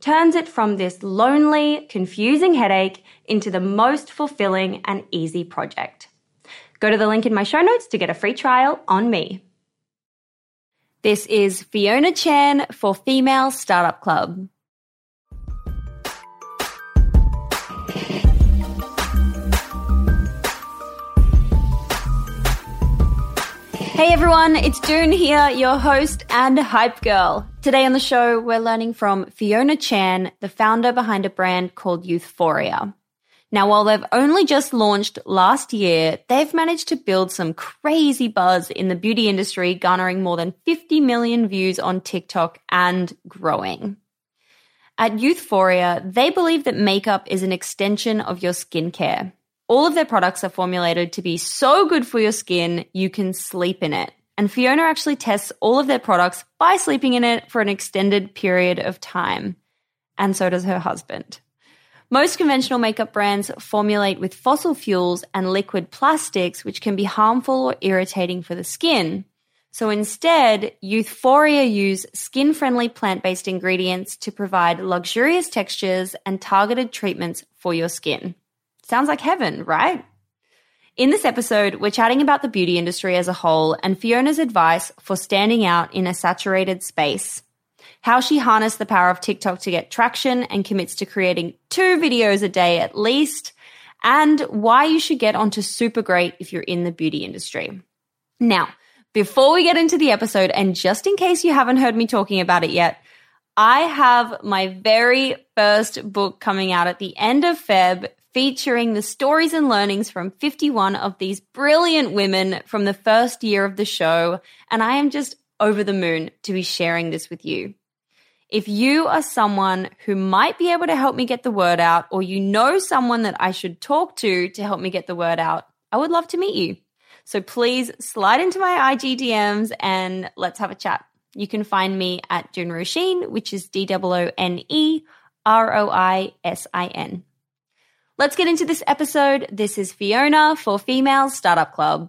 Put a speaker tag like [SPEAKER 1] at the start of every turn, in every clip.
[SPEAKER 1] turns it from this lonely, confusing headache into the most fulfilling and easy project. Go to the link in my show notes to get a free trial on me. This is Fiona Chan for Female Startup Club. Hey everyone, it's Doone here, your host and hype girl. Today on the show, we're learning from Fiona Chan, the founder behind a brand called Youthforia. Now, while they've only just launched last year, they've managed to build some crazy buzz in the beauty industry, garnering more than 50 million views on TikTok and growing. At Youthforia, they believe that makeup is an extension of your skincare. All of their products are formulated to be so good for your skin, you can sleep in it. And Fiona actually tests all of their products by sleeping in it for an extended period of time. And so does her husband. Most conventional makeup brands formulate with fossil fuels and liquid plastics, which can be harmful or irritating for the skin. So instead, Youthforia use skin friendly plant based ingredients to provide luxurious textures and targeted treatments for your skin. Sounds like heaven, right? In this episode, we're chatting about the beauty industry as a whole and Fiona's advice for standing out in a saturated space. How she harnessed the power of TikTok to get traction and commits to creating two videos a day at least, and why you should get onto Supergreat if you're in the beauty industry. Now, before we get into the episode, and just in case you haven't heard me talking about it yet, I have my very first book coming out at the end of Feb featuring the stories and learnings from 51 of these brilliant women from the first year of the show. And I am just over the moon to be sharing this with you. If you are someone who might be able to help me get the word out, or you know someone that I should talk to to help me get the word out, I would love to meet you. So please slide into my IG DMs and let's have a chat. You can find me at Doone Roisin, which is D O O N E R O I S I N. Let's get into this episode. This is Fiona for Female Startup Club.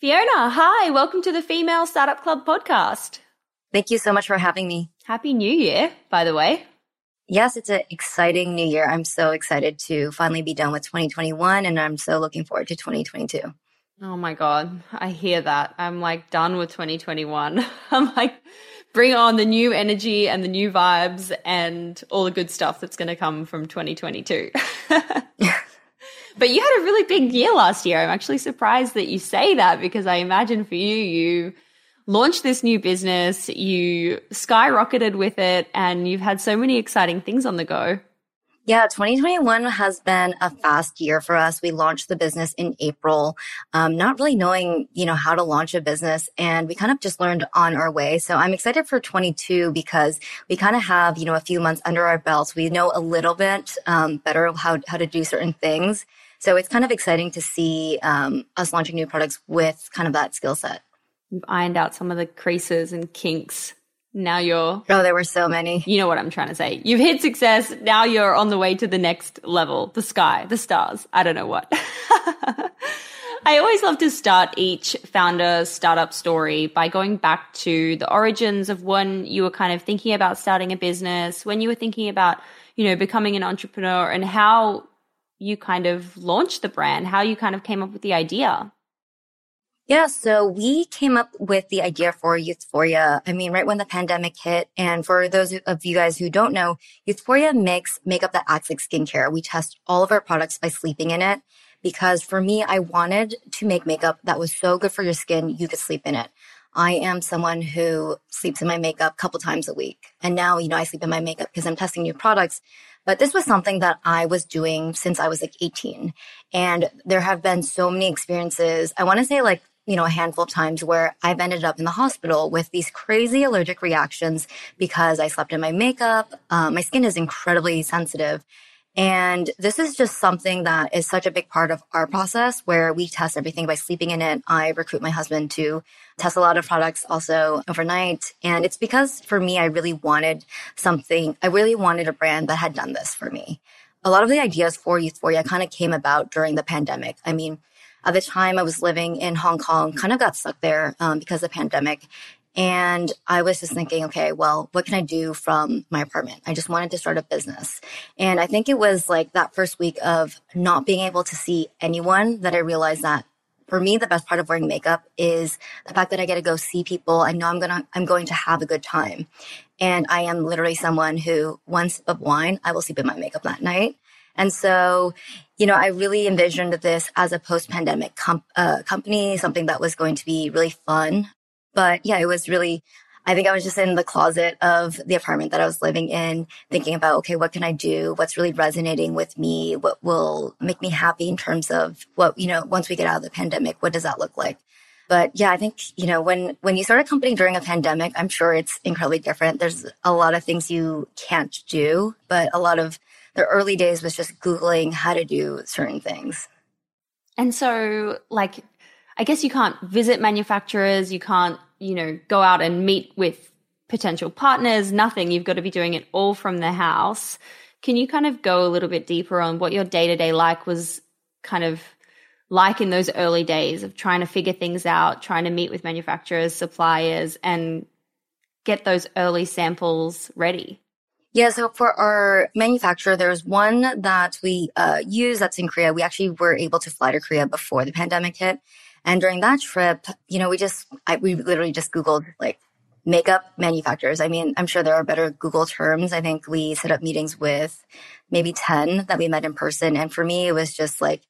[SPEAKER 1] Fiona, hi, welcome to the Female Startup Club podcast.
[SPEAKER 2] Thank you so much for having me.
[SPEAKER 1] Happy New Year, by the way.
[SPEAKER 2] Yes, it's an exciting new year. I'm so excited to finally be done with 2021 and I'm so looking forward to 2022.
[SPEAKER 1] Oh my God, I hear that. I'm like done with 2021. I'm like, bring on the new energy and the new vibes and all the good stuff that's going to come from 2022. but you had a really big year last year. I'm actually surprised that you say that because I imagine for you, you launched this new business, you skyrocketed with it, and you've had so many exciting things on the go.
[SPEAKER 2] Yeah, 2021 has been a fast year for us. We launched the business in April, um, not really knowing, you know, how to launch a business. And we kind of just learned on our way. So I'm excited for 22 because we kind of have, you know, a few months under our belts. We know a little bit um, better how, how to do certain things. So it's kind of exciting to see um, us launching new products with kind of that skill set.
[SPEAKER 1] You've ironed out some of the creases and kinks. Now you're
[SPEAKER 2] oh there were so many.
[SPEAKER 1] You know what i'm trying to say. You've hit success. Now you're on the way to the next level. The sky the stars. I don't know what. I always love to start each founder startup story by going back to the origins of when you were kind of thinking about starting a business when you were thinking about you know becoming an entrepreneur and how you kind of launched the brand how you kind of came up with the idea
[SPEAKER 2] yeah, so we came up with the idea for Youthforia. I mean, right when the pandemic hit. And for those of you guys who don't know, Youthforia makes makeup that acts like skincare. We test all of our products by sleeping in it because for me, I wanted to make makeup that was so good for your skin, you could sleep in it. I am someone who sleeps in my makeup a couple times a week. And now, you know, I sleep in my makeup because I'm testing new products. But this was something that I was doing since I was like 18. And there have been so many experiences. I want to say like you know, a handful of times where I've ended up in the hospital with these crazy allergic reactions because I slept in my makeup. Um, my skin is incredibly sensitive. And this is just something that is such a big part of our process where we test everything by sleeping in it. I recruit my husband to test a lot of products also overnight. And it's because for me, I really wanted something, I really wanted a brand that had done this for me. A lot of the ideas for Youthforia kind of came about during the pandemic. I mean, at the time, I was living in Hong Kong, kind of got stuck there um, because of the pandemic. And I was just thinking, okay, well, what can I do from my apartment? I just wanted to start a business. And I think it was like that first week of not being able to see anyone that I realized that for me, the best part of wearing makeup is the fact that I get to go see people. I know I'm gonna, I'm going to have a good time. And I am literally someone who, one sip of wine, I will sleep in my makeup that night. And so, you know, I really envisioned this as a post pandemic comp- uh, company, something that was going to be really fun. But yeah, it was really, I think I was just in the closet of the apartment that I was living in, thinking about, okay, what can I do? What's really resonating with me? What will make me happy in terms of what, you know, once we get out of the pandemic, what does that look like? But yeah, I think, you know, when, when you start a company during a pandemic, I'm sure it's incredibly different. There's a lot of things you can't do, but a lot of the early days was just Googling how to do certain things.
[SPEAKER 1] And so, like, I guess you can't visit manufacturers, you can't, you know, go out and meet with potential partners, nothing. You've got to be doing it all from the house. Can you kind of go a little bit deeper on what your day to day like was kind of like in those early days of trying to figure things out, trying to meet with manufacturers, suppliers, and get those early samples ready?
[SPEAKER 2] Yeah, so for our manufacturer, there's one that we uh, use that's in Korea. We actually were able to fly to Korea before the pandemic hit. And during that trip, you know, we just, I, we literally just Googled like makeup manufacturers. I mean, I'm sure there are better Google terms. I think we set up meetings with maybe 10 that we met in person. And for me, it was just like,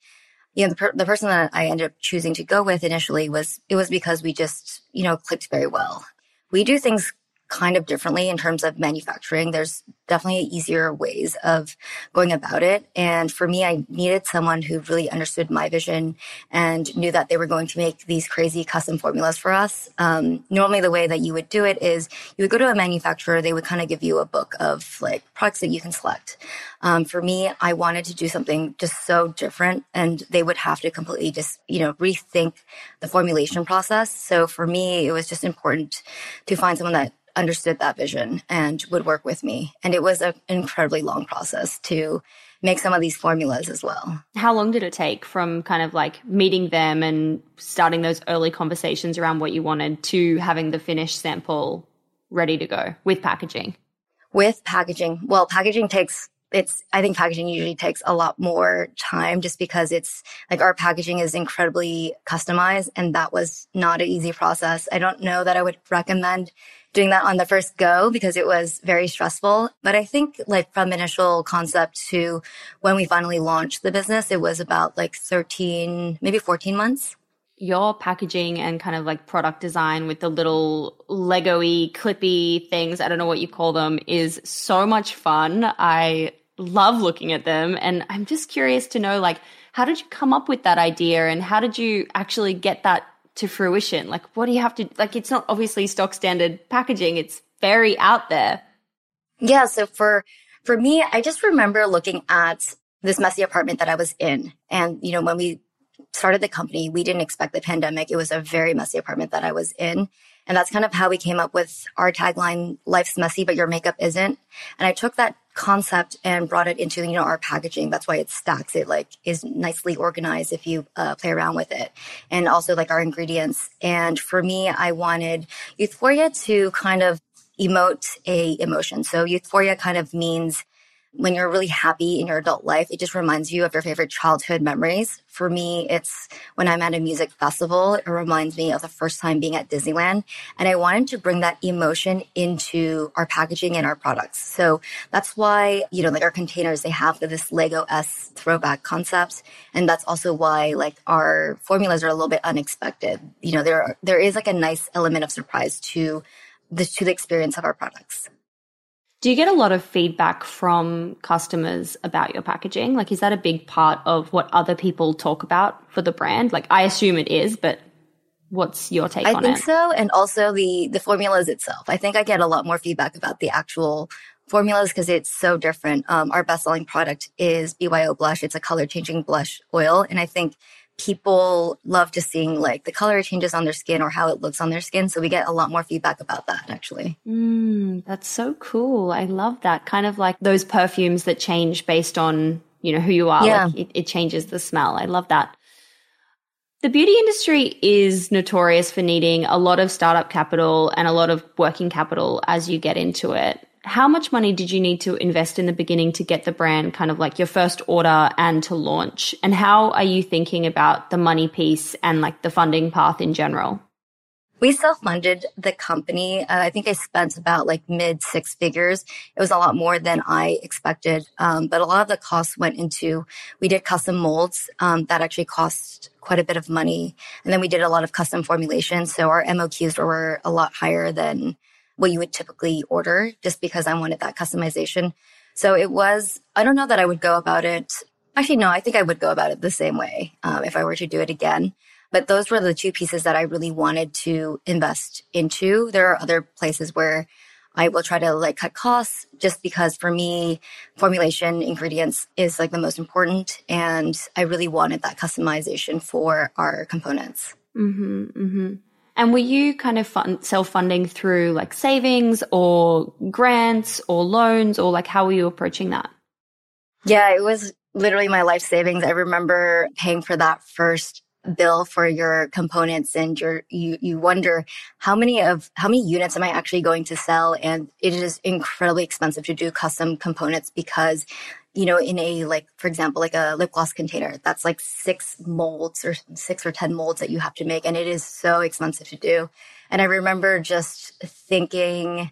[SPEAKER 2] you know, the, per- the person that I ended up choosing to go with initially was, it was because we just, you know, clicked very well. We do things kind of differently in terms of manufacturing. There's definitely easier ways of going about it. And for me, I needed someone who really understood my vision and knew that they were going to make these crazy custom formulas for us. Um, normally, the way that you would do it is you would go to a manufacturer, they would kind of give you a book of like products that you can select. Um, for me, I wanted to do something just so different and they would have to completely just, you know, rethink the formulation process. So for me, it was just important to find someone that understood that vision and would work with me. And it was an incredibly long process to make some of these formulas as well.
[SPEAKER 1] How long did it take from kind of like meeting them and starting those early conversations around what you wanted to having the finished sample ready to go with packaging?
[SPEAKER 2] With packaging, well, packaging takes it's i think packaging usually takes a lot more time just because it's like our packaging is incredibly customized and that was not an easy process i don't know that i would recommend doing that on the first go because it was very stressful. But I think like from initial concept to when we finally launched the business, it was about like 13, maybe 14 months.
[SPEAKER 1] Your packaging and kind of like product design with the little Lego-y, clippy things, I don't know what you call them, is so much fun. I love looking at them. And I'm just curious to know like, how did you come up with that idea and how did you actually get that to fruition? Like, what do you have to, like, it's not obviously stock standard packaging, it's very out there.
[SPEAKER 2] Yeah. So for, for me, I just remember looking at this messy apartment that I was in. And, you know, when we started the company, we didn't expect the pandemic. It was a very messy apartment that I was in. And that's kind of how we came up with our tagline, life's messy, but your makeup isn't. And I took that concept and brought it into, you know, our packaging. That's why it stacks. It like is nicely organized if you uh, play around with it. And also like our ingredients. And for me, I wanted Youthforia to kind of emote a emotion. So Youthforia kind of means when you're really happy in your adult life, it just reminds you of your favorite childhood memories. For me, it's when I'm at a music festival, it reminds me of the first time being at Disneyland. And I wanted to bring that emotion into our packaging and our products. So that's why, you know, like our containers, they have this Lego S throwback concept. And that's also why like our formulas are a little bit unexpected. You know, there, there is like a nice element of surprise to the, to the experience of our products.
[SPEAKER 1] Do you get a lot of feedback from customers about your packaging? Like, is that a big part of what other people talk about for the brand? Like, I assume it is, but what's your take
[SPEAKER 2] I
[SPEAKER 1] on it?
[SPEAKER 2] I think so. And also the, the formulas itself. I think I get a lot more feedback about the actual formulas because it's so different. Um, our best selling product is BYO blush. It's a color changing blush oil. And I think people love just seeing like the color changes on their skin or how it looks on their skin. So we get a lot more feedback about that actually.
[SPEAKER 1] Mm, that's so cool. I love that. Kind of like those perfumes that change based on, you know, who you are.
[SPEAKER 2] Yeah.
[SPEAKER 1] Like it, it changes the smell. I love that. The beauty industry is notorious for needing a lot of startup capital and a lot of working capital as you get into it how much money did you need to invest in the beginning to get the brand kind of like your first order and to launch? And how are you thinking about the money piece and like the funding path in general?
[SPEAKER 2] We self-funded the company. Uh, I think I spent about like mid six figures. It was a lot more than I expected. Um, but a lot of the costs went into, we did custom molds, um, that actually cost quite a bit of money. And then we did a lot of custom formulations. So our MOQs were a lot higher than what you would typically order just because I wanted that customization. So it was, I don't know that I would go about it. Actually, no, I think I would go about it the same way um, if I were to do it again. But those were the two pieces that I really wanted to invest into. There are other places where I will try to like cut costs just because for me, formulation ingredients is like the most important. And I really wanted that customization for our components.
[SPEAKER 1] Mm-hmm, mm-hmm. And were you kind of fun, self-funding through like savings or grants or loans or like how were you approaching that?
[SPEAKER 2] Yeah, it was literally my life savings. I remember paying for that first bill for your components and your you you wonder how many of how many units am I actually going to sell and it is incredibly expensive to do custom components because you know in a like for example like a lip gloss container that's like six molds or six or ten molds that you have to make and it is so expensive to do and I remember just thinking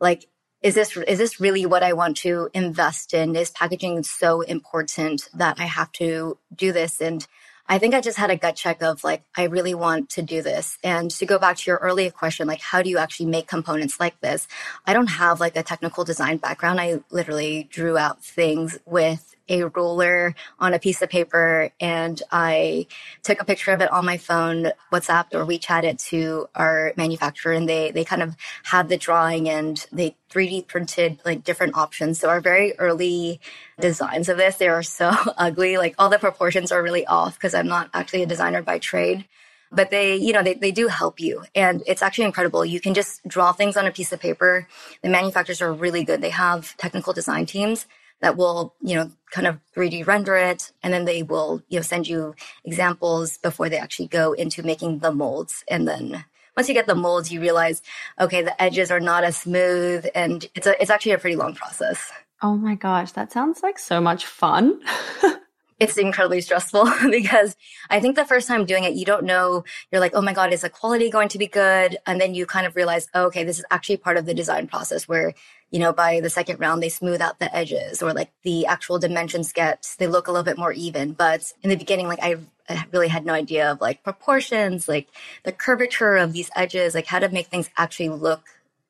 [SPEAKER 2] like is this is this really what I want to invest in? Is packaging so important that I have to do this? And I think I just had a gut check of like, I really want to do this. And to go back to your earlier question, like, how do you actually make components like this? I don't have like a technical design background. I literally drew out things with a ruler on a piece of paper and I took a picture of it on my phone, WhatsApp or WeChat it to our manufacturer and they, they kind of had the drawing and they 3D printed like different options. So our very early designs of this, they are so ugly. Like all the proportions are really off because I'm not actually a designer by trade but they, you know, they, they do help you. And it's actually incredible. You can just draw things on a piece of paper. The manufacturers are really good. They have technical design teams that will, you know, kind of 3D render it. And then they will, you know, send you examples before they actually go into making the molds. And then once you get the molds, you realize, okay, the edges are not as smooth. And it's a, it's actually a pretty long process.
[SPEAKER 1] Oh my gosh, that sounds like so much fun.
[SPEAKER 2] it's incredibly stressful because I think the first time doing it, you don't know, you're like, oh my God, is the quality going to be good? And then you kind of realize, oh, okay, this is actually part of the design process where, you know, by the second round, they smooth out the edges or like the actual dimensions get, they look a little bit more even. But in the beginning, like I, I really had no idea of like proportions, like the curvature of these edges, like how to make things actually look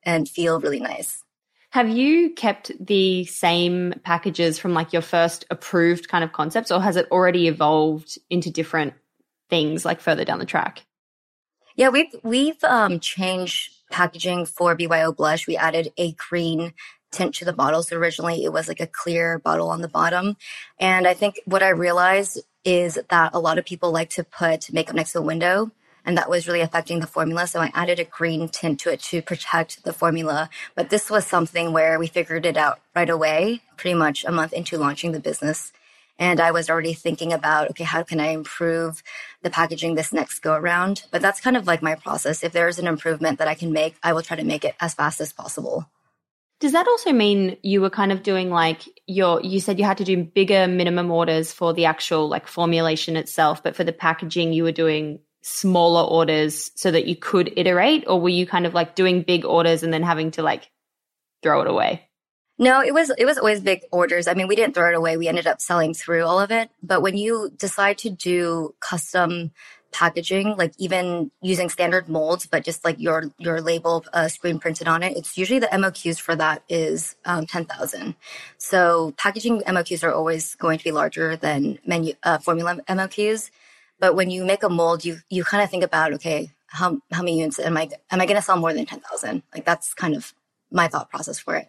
[SPEAKER 2] and feel really nice.
[SPEAKER 1] Have you kept the same packages from like your first approved kind of concepts, or has it already evolved into different things like further down the track?
[SPEAKER 2] Yeah, we've we've um, changed packaging for BYO blush. We added a green tint to the bottle. So originally it was like a clear bottle on the bottom. And I think what I realized is that a lot of people like to put makeup next to the window and that was really affecting the formula. So I added a green tint to it to protect the formula. But this was something where we figured it out right away, pretty much a month into launching the business. And I was already thinking about, okay, how can I improve the packaging this next go around? But that's kind of like my process. If there's an improvement that I can make, I will try to make it as fast as possible.
[SPEAKER 1] Does that also mean you were kind of doing like your you said you had to do bigger minimum orders for the actual like formulation itself, but for the packaging you were doing smaller orders so that you could iterate or were you kind of like doing big orders and then having to like throw it away?
[SPEAKER 2] No, it was it was always big orders. I mean, we didn't throw it away. We ended up selling through all of it. But when you decide to do custom packaging, like even using standard molds, but just like your your label uh, screen printed on it, it's usually the MOQs for that is um, ten thousand. So packaging MOQs are always going to be larger than menu uh, formula MOQs. But when you make a mold, you you kind of think about okay, how how many units am I am I going to sell more than ten thousand? Like that's kind of my thought process for it.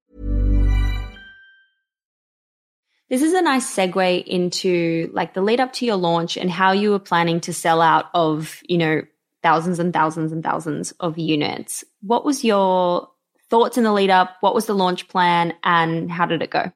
[SPEAKER 1] This is a nice segue into like the lead up to your launch and how you were planning to sell out of, you know, thousands and thousands and thousands of units. What was your thoughts in the lead up? What was the launch plan and how did it go?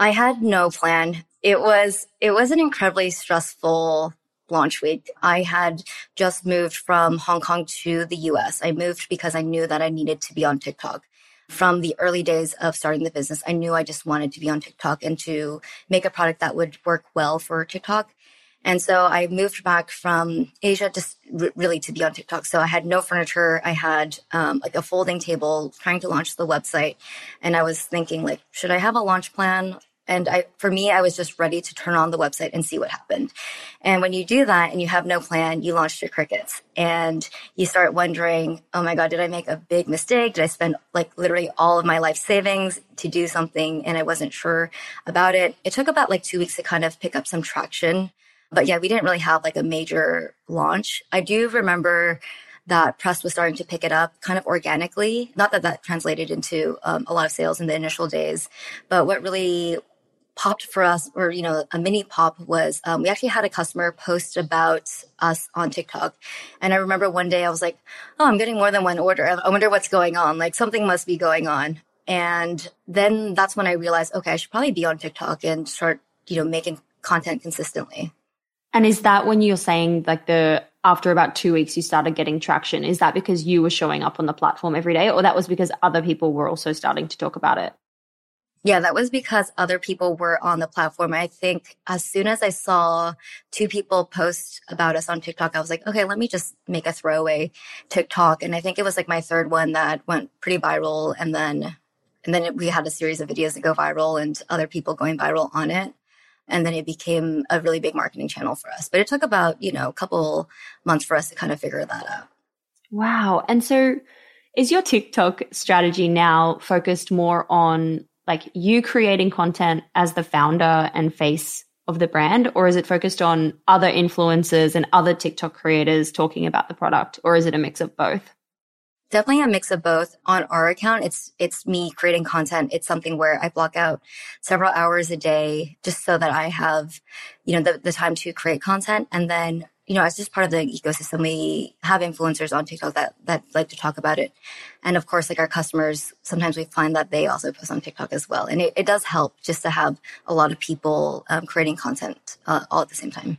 [SPEAKER 2] I had no plan. It was it was an incredibly stressful launch week. I had just moved from Hong Kong to the US. I moved because I knew that I needed to be on TikTok from the early days of starting the business, I knew I just wanted to be on TikTok and to make a product that would work well for TikTok. And so I moved back from Asia just r- really to be on TikTok. So I had no furniture. I had um, like a folding table trying to launch the website. And I was thinking like, should I have a launch plan? And I, for me, I was just ready to turn on the website and see what happened. And when you do that and you have no plan, you launch your crickets and you start wondering, oh my God, did I make a big mistake? Did I spend like literally all of my life savings to do something and I wasn't sure about it? It took about like two weeks to kind of pick up some traction. But yeah, we didn't really have like a major launch. I do remember that press was starting to pick it up kind of organically. Not that that translated into um, a lot of sales in the initial days, but what really popped for us, or you know, a mini pop was um, we actually had a customer post about us on TikTok, and I remember one day I was like, "Oh, I'm getting more than one order. I wonder what's going on. Like something must be going on." And then that's when I realized, okay, I should probably be on TikTok and start, you know, making content consistently.
[SPEAKER 1] And is that when you're saying like the after about two weeks you started getting traction? Is that because you were showing up on the platform every day, or that was because other people were also starting to talk about it?
[SPEAKER 2] Yeah, that was because other people were on the platform. I think as soon as I saw two people post about us on TikTok, I was like, okay, let me just make a throwaway TikTok. And I think it was like my third one that went pretty viral. And then, and then we had a series of videos that go viral and other people going viral on it. And then it became a really big marketing channel for us. But it took about, you know, a couple months for us to kind of figure that out.
[SPEAKER 1] Wow. And so is your TikTok strategy now focused more on like you creating content as the founder and face of the brand or is it focused on other influencers and other TikTok creators talking about the product or is it a mix of both?
[SPEAKER 2] Definitely a mix of both. On our account, it's it's me creating content. It's something where I block out several hours a day just so that I have, you know, the, the time to create content. And then you know, as just part of the ecosystem, we have influencers on TikTok that, that like to talk about it. And of course, like our customers, sometimes we find that they also post on TikTok as well. And it, it does help just to have a lot of people um, creating content uh, all at the same time.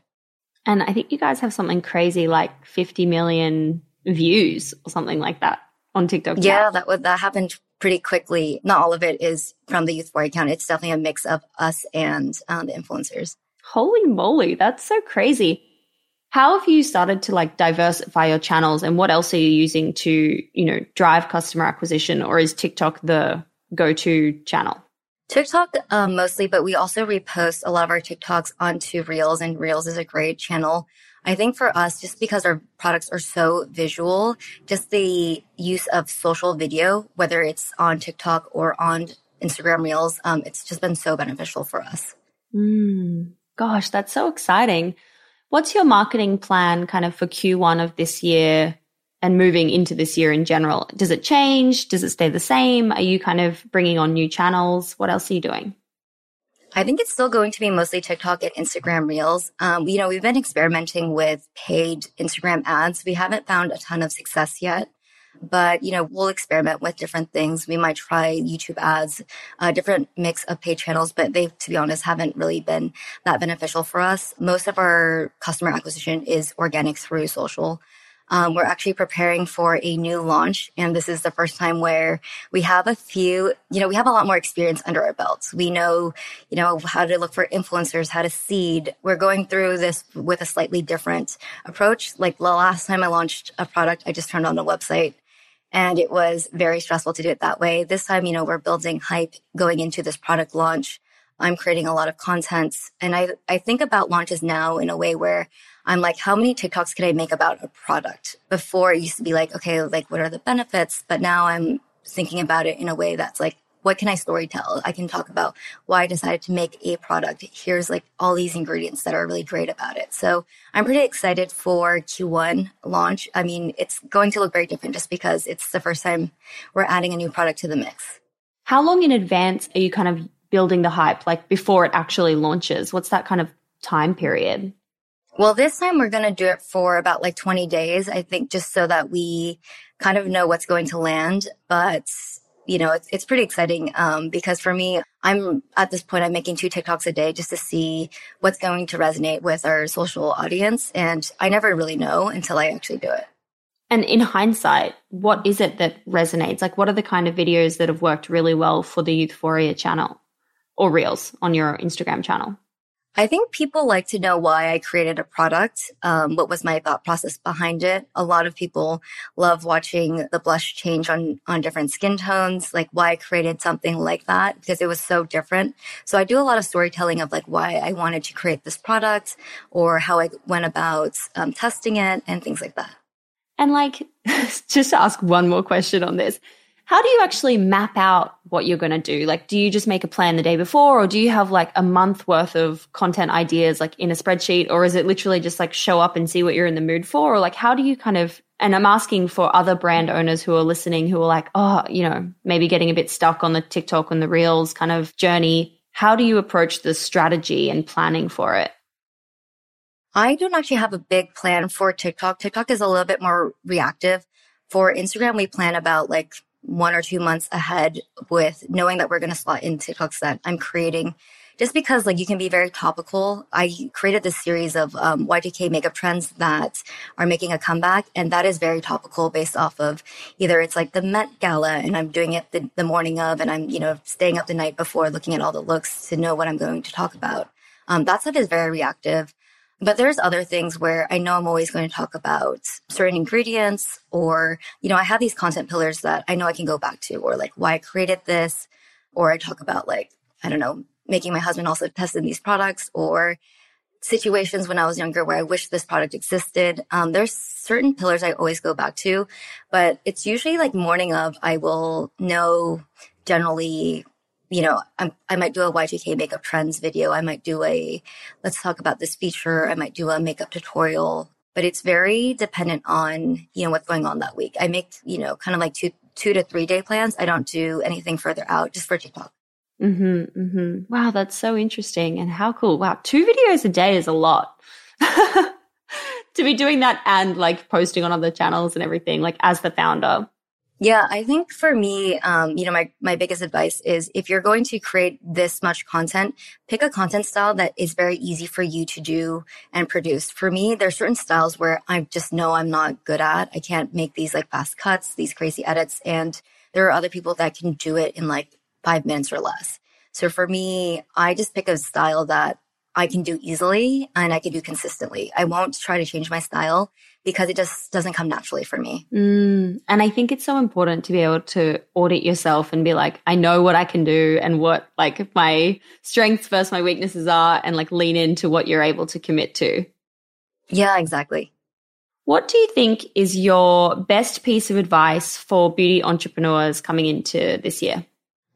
[SPEAKER 1] And I think you guys have something crazy like 50 million views or something like that on TikTok.
[SPEAKER 2] Yeah, that would, that happened pretty quickly. Not all of it is from the Youthforia account. It's definitely a mix of us and um, the influencers.
[SPEAKER 1] Holy moly. That's so crazy. How have you started to like diversify your channels and what else are you using to, you know, drive customer acquisition or is TikTok the go-to channel?
[SPEAKER 2] TikTok um, mostly, but we also repost a lot of our TikToks onto Reels and Reels is a great channel. I think for us, just because our products are so visual, just the use of social video, whether it's on TikTok or on Instagram Reels, um, it's just been so beneficial for us.
[SPEAKER 1] Mm, gosh, that's so exciting. What's your marketing plan kind of for Q1 of this year and moving into this year in general? Does it change? Does it stay the same? Are you kind of bringing on new channels? What else are you doing?
[SPEAKER 2] I think it's still going to be mostly TikTok and Instagram Reels. Um, you know, we've been experimenting with paid Instagram ads. We haven't found a ton of success yet, but you know, we'll experiment with different things. We might try YouTube ads, a different mix of paid channels, but they, to be honest, haven't really been that beneficial for us. Most of our customer acquisition is organic through social. Um, we're actually preparing for a new launch, and this is the first time where we have a few, you know, we have a lot more experience under our belts. We know, you know, how to look for influencers, how to seed. We're going through this with a slightly different approach. Like the last time I launched a product, I just turned on the website and it was very stressful to do it that way. This time, you know, we're building hype going into this product launch. I'm creating a lot of content and I, I think about launches now in a way where I'm like, how many TikToks can I make about a product? Before it used to be like, okay, like what are the benefits? But now I'm thinking about it in a way that's like, what can I story tell? I can talk about why I decided to make a product. Here's like all these ingredients that are really great about it. So I'm pretty excited for Q1 launch. I mean, it's going to look very different just because it's the first time we're adding a new product to the mix.
[SPEAKER 1] How long in advance are you kind of building the hype, like before it actually launches? What's that kind of time period?
[SPEAKER 2] Well, this time we're going to do it for about like 20 days, I think, just so that we kind of know what's going to land. But, you know, it's, it's pretty exciting um, because for me, I'm at this point, I'm making two TikToks a day just to see what's going to resonate with our social audience. And I never really know until I actually do it.
[SPEAKER 1] And in hindsight, what is it that resonates? Like, what are the kind of videos that have worked really well for the Youthforia channel or Reels on your Instagram channel?
[SPEAKER 2] I think people like to know why I created a product. Um, what was my thought process behind it? A lot of people love watching the blush change on, on different skin tones, like why I created something like that because it was so different. So I do a lot of storytelling of like why I wanted to create this product or how I went about um, testing it and things like that.
[SPEAKER 1] And like, just to ask one more question on this, how do you actually map out what you're going to do? Like, do you just make a plan the day before, or do you have like a month worth of content ideas like in a spreadsheet, or is it literally just like show up and see what you're in the mood for? Or like, how do you kind of, and I'm asking for other brand owners who are listening who are like, oh, you know, maybe getting a bit stuck on the TikTok and the Reels kind of journey. How do you approach the strategy and planning for it?
[SPEAKER 2] I don't actually have a big plan for TikTok. TikTok is a little bit more reactive. For Instagram, we plan about like one or two months ahead with knowing that we're going to slot in TikToks that I'm creating. Just because like you can be very topical. I created this series of um, Y2K makeup trends that are making a comeback. And that is very topical based off of either it's like the Met Gala and I'm doing it the, the morning of and I'm, you know, staying up the night before looking at all the looks to know what I'm going to talk about. Um, that stuff is very reactive. But there's other things where I know I'm always going to talk about certain ingredients or, you know, I have these content pillars that I know I can go back to or like why I created this, or I talk about like, I don't know, making my husband also test in these products or situations when I was younger where I wish this product existed. Um, there's certain pillars I always go back to, but it's usually like morning of I will know generally you know, I'm, i might do a Y2K makeup trends video. I might do a, let's talk about this feature. I might do a makeup tutorial, but it's very dependent on, you know, what's going on that week. I make, you know, kind of like two, two to three day plans. I don't do anything further out just for TikTok.
[SPEAKER 1] Mm-hmm, mm-hmm. Wow, that's so interesting and how cool. Wow, two videos a day is a lot. to be doing that and like posting on other channels and everything, like as the founder.
[SPEAKER 2] Yeah, I think for me, um, you know, my, my biggest advice is if you're going to create this much content, pick a content style that is very easy for you to do and produce. For me, there are certain styles where I just know I'm not good at. I can't make these like fast cuts, these crazy edits. And there are other people that can do it in like five minutes or less. So for me, I just pick a style that I can do easily and I can do consistently. I won't try to change my style because it just doesn't come naturally for me.
[SPEAKER 1] Mm, and I think it's so important to be able to audit yourself and be like, I know what I can do and what like my strengths versus my weaknesses are and like lean into what you're able to commit to.
[SPEAKER 2] Yeah, exactly.
[SPEAKER 1] What do you think is your best piece of advice for beauty entrepreneurs coming into this year?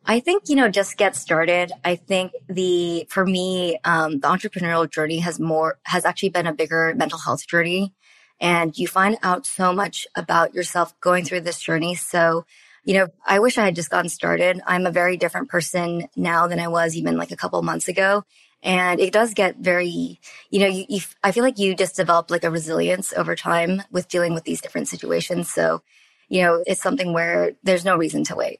[SPEAKER 2] I think, you know, just get started. I think the, for me, um, the entrepreneurial journey has more, has actually been a bigger mental health journey and you find out so much about yourself going through this journey. So, you know, I wish I had just gotten started. I'm a very different person now than I was even like a couple months ago. And it does get very, you know, you, you, I feel like you just develop like a resilience over time with dealing with these different situations. So you know, it's something where there's no reason to wait.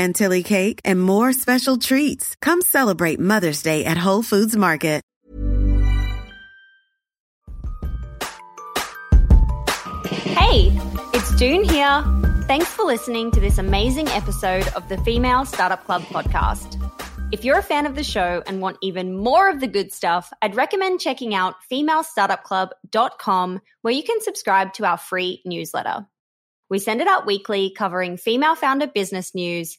[SPEAKER 3] chantilly cake, and more special treats. Come celebrate Mother's Day at Whole Foods Market.
[SPEAKER 1] Hey, it's Doone here. Thanks for listening to this amazing episode of the Female Startup Club podcast. If you're a fan of the show and want even more of the good stuff, I'd recommend checking out femalestartupclub.com where you can subscribe to our free newsletter. We send it out weekly covering female founder business news,